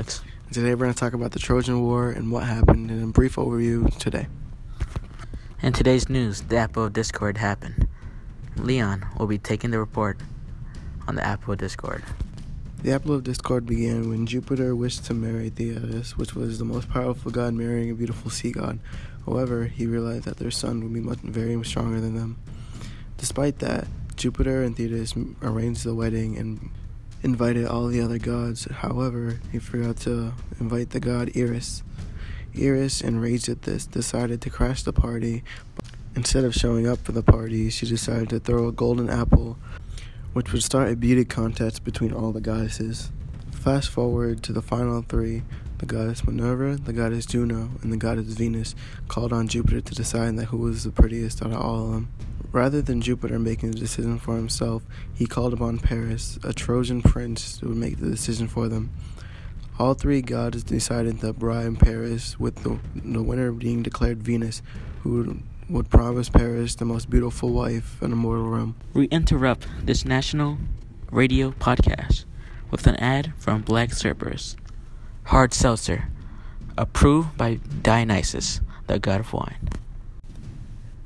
Alex. Today we're going to talk about the Trojan War and what happened in a brief overview today. In today's news, the Apple of Discord happened. Leon will be taking the report on the Apple Discord. The Apple of Discord began when Jupiter wished to marry Thetis, which was the most powerful god marrying a beautiful sea god. However, he realized that their son would be much very stronger than them. Despite that, Jupiter and Thetis arranged the wedding and invited all the other gods. However, he forgot to invite the god Eris. Eris, enraged at this, decided to crash the party. Instead of showing up for the party, she decided to throw a golden apple, which would start a beauty contest between all the goddesses. Fast forward to the final three the goddess Minerva, the goddess Juno, and the goddess Venus called on Jupiter to decide that who was the prettiest out of all of them. Rather than Jupiter making the decision for himself, he called upon Paris, a Trojan prince, to make the decision for them. All three gods decided to bribe Paris, with the, the winner being declared Venus, who would promise Paris the most beautiful wife in the mortal realm. We interrupt this national radio podcast with an ad from Black Cerberus. Hard seltzer, approved by Dionysus, the god of wine.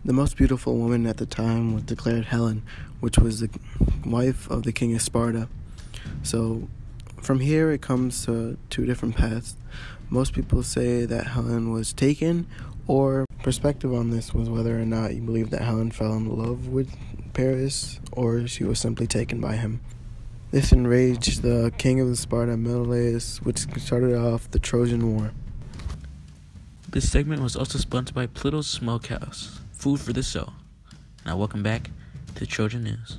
The most beautiful woman at the time was declared Helen, which was the wife of the king of Sparta. So from here, it comes to two different paths. Most people say that Helen was taken, or perspective on this was whether or not you believe that Helen fell in love with Paris or she was simply taken by him. This enraged the king of Sparta, Menelaus, which started off the Trojan War. This segment was also sponsored by Pluto's Smokehouse, food for the soul. Now, welcome back to Trojan News.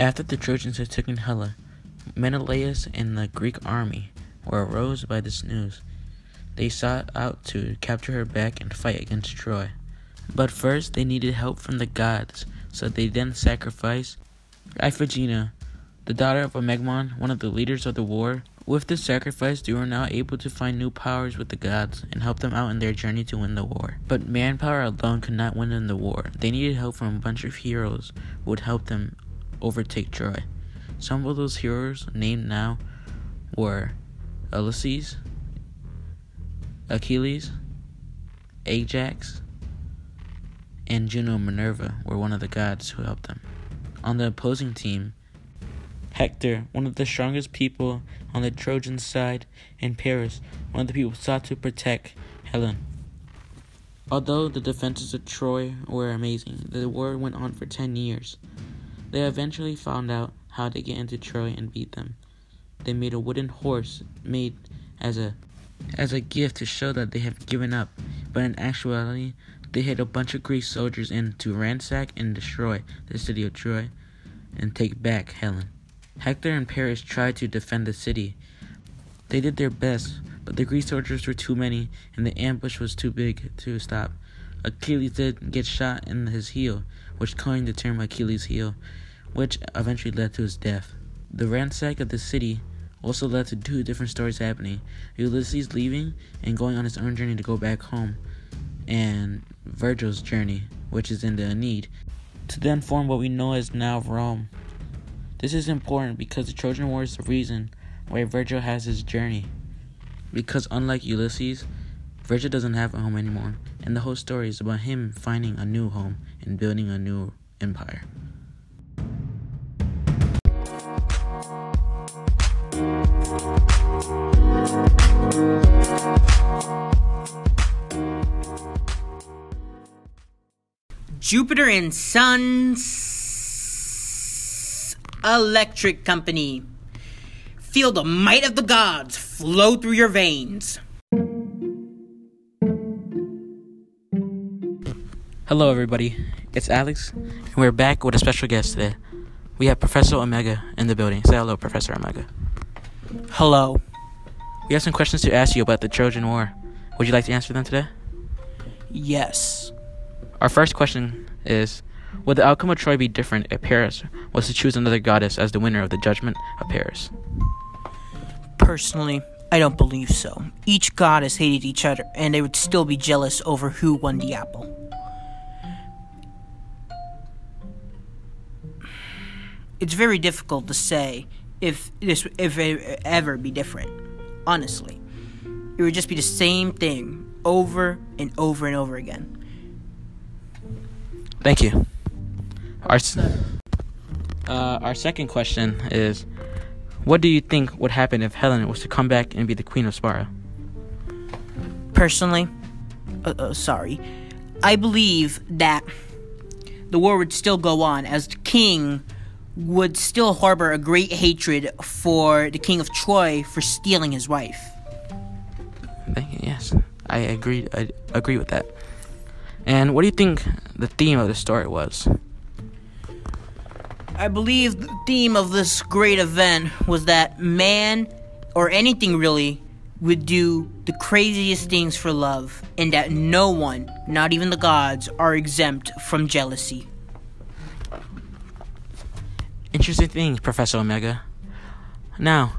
After the Trojans had taken Helen, Menelaus and the Greek army were aroused by this news. They sought out to capture her back and fight against Troy. But first, they needed help from the gods, so they then sacrificed Iphigenia, the daughter of Agamemnon, one of the leaders of the war. With this sacrifice, they were now able to find new powers with the gods and help them out in their journey to win the war. But manpower alone could not win in the war. They needed help from a bunch of heroes who would help them overtake Troy. Some of those heroes named now were Ulysses, Achilles, Ajax, and Juno Minerva were one of the gods who helped them. On the opposing team, Hector, one of the strongest people on the Trojan side, and Paris, one of the people sought to protect Helen. Although the defenses of Troy were amazing, the war went on for ten years. They eventually found out how to get into Troy and beat them. They made a wooden horse made as a as a gift to show that they have given up, but in actuality, they had a bunch of Greek soldiers in to ransack and destroy the city of Troy and take back Helen. Hector and Paris tried to defend the city. They did their best, but the Greek soldiers were too many and the ambush was too big to stop. Achilles did get shot in his heel, which coined the term Achilles' heel, which eventually led to his death. The ransack of the city also led to two different stories happening Ulysses leaving and going on his own journey to go back home, and Virgil's journey, which is in the Aeneid, to then form what we know as now Rome. This is important because the Trojan War is the reason why Virgil has his journey. Because unlike Ulysses, Virgil doesn't have a home anymore, and the whole story is about him finding a new home and building a new empire. Jupiter and Sons Electric Company. Feel the might of the gods flow through your veins. Hello, everybody. It's Alex, and we're back with a special guest today. We have Professor Omega in the building. Say hello, Professor Omega. Hello. We have some questions to ask you about the Trojan War. Would you like to answer them today? Yes. Our first question is Would the outcome of Troy be different if Paris was to choose another goddess as the winner of the judgment of Paris? Personally, I don't believe so. Each goddess hated each other, and they would still be jealous over who won the apple. It's very difficult to say if this if it ever be different. Honestly, it would just be the same thing over and over and over again. Thank you. Our uh, our second question is, what do you think would happen if Helen was to come back and be the queen of Sparta? Personally, uh, uh, sorry, I believe that the war would still go on as the king would still harbor a great hatred for the king of Troy for stealing his wife. Thank you. Yes, I agree. I agree with that. And what do you think the theme of the story was? I believe the theme of this great event was that man, or anything really, would do the craziest things for love, and that no one, not even the gods, are exempt from jealousy. Interesting things, Professor Omega. Now,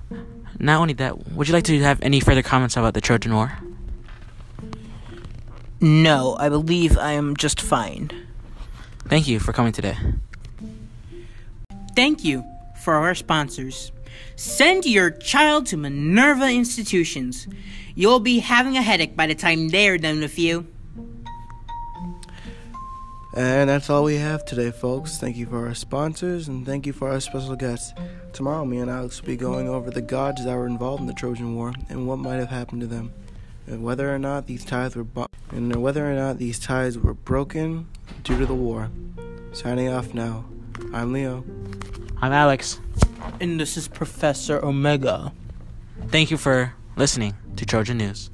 not only that, would you like to have any further comments about the Trojan War? No, I believe I am just fine. Thank you for coming today. Thank you for our sponsors. Send your child to Minerva institutions. You'll be having a headache by the time they're done with you. And that's all we have today, folks. Thank you for our sponsors and thank you for our special guests. Tomorrow, me and Alex will be going over the gods that were involved in the Trojan War and what might have happened to them, and whether or not these ties were bo- and whether or not these ties were broken due to the war. Signing off now. I'm Leo. I'm Alex. And this is Professor Omega. Thank you for listening to Trojan News.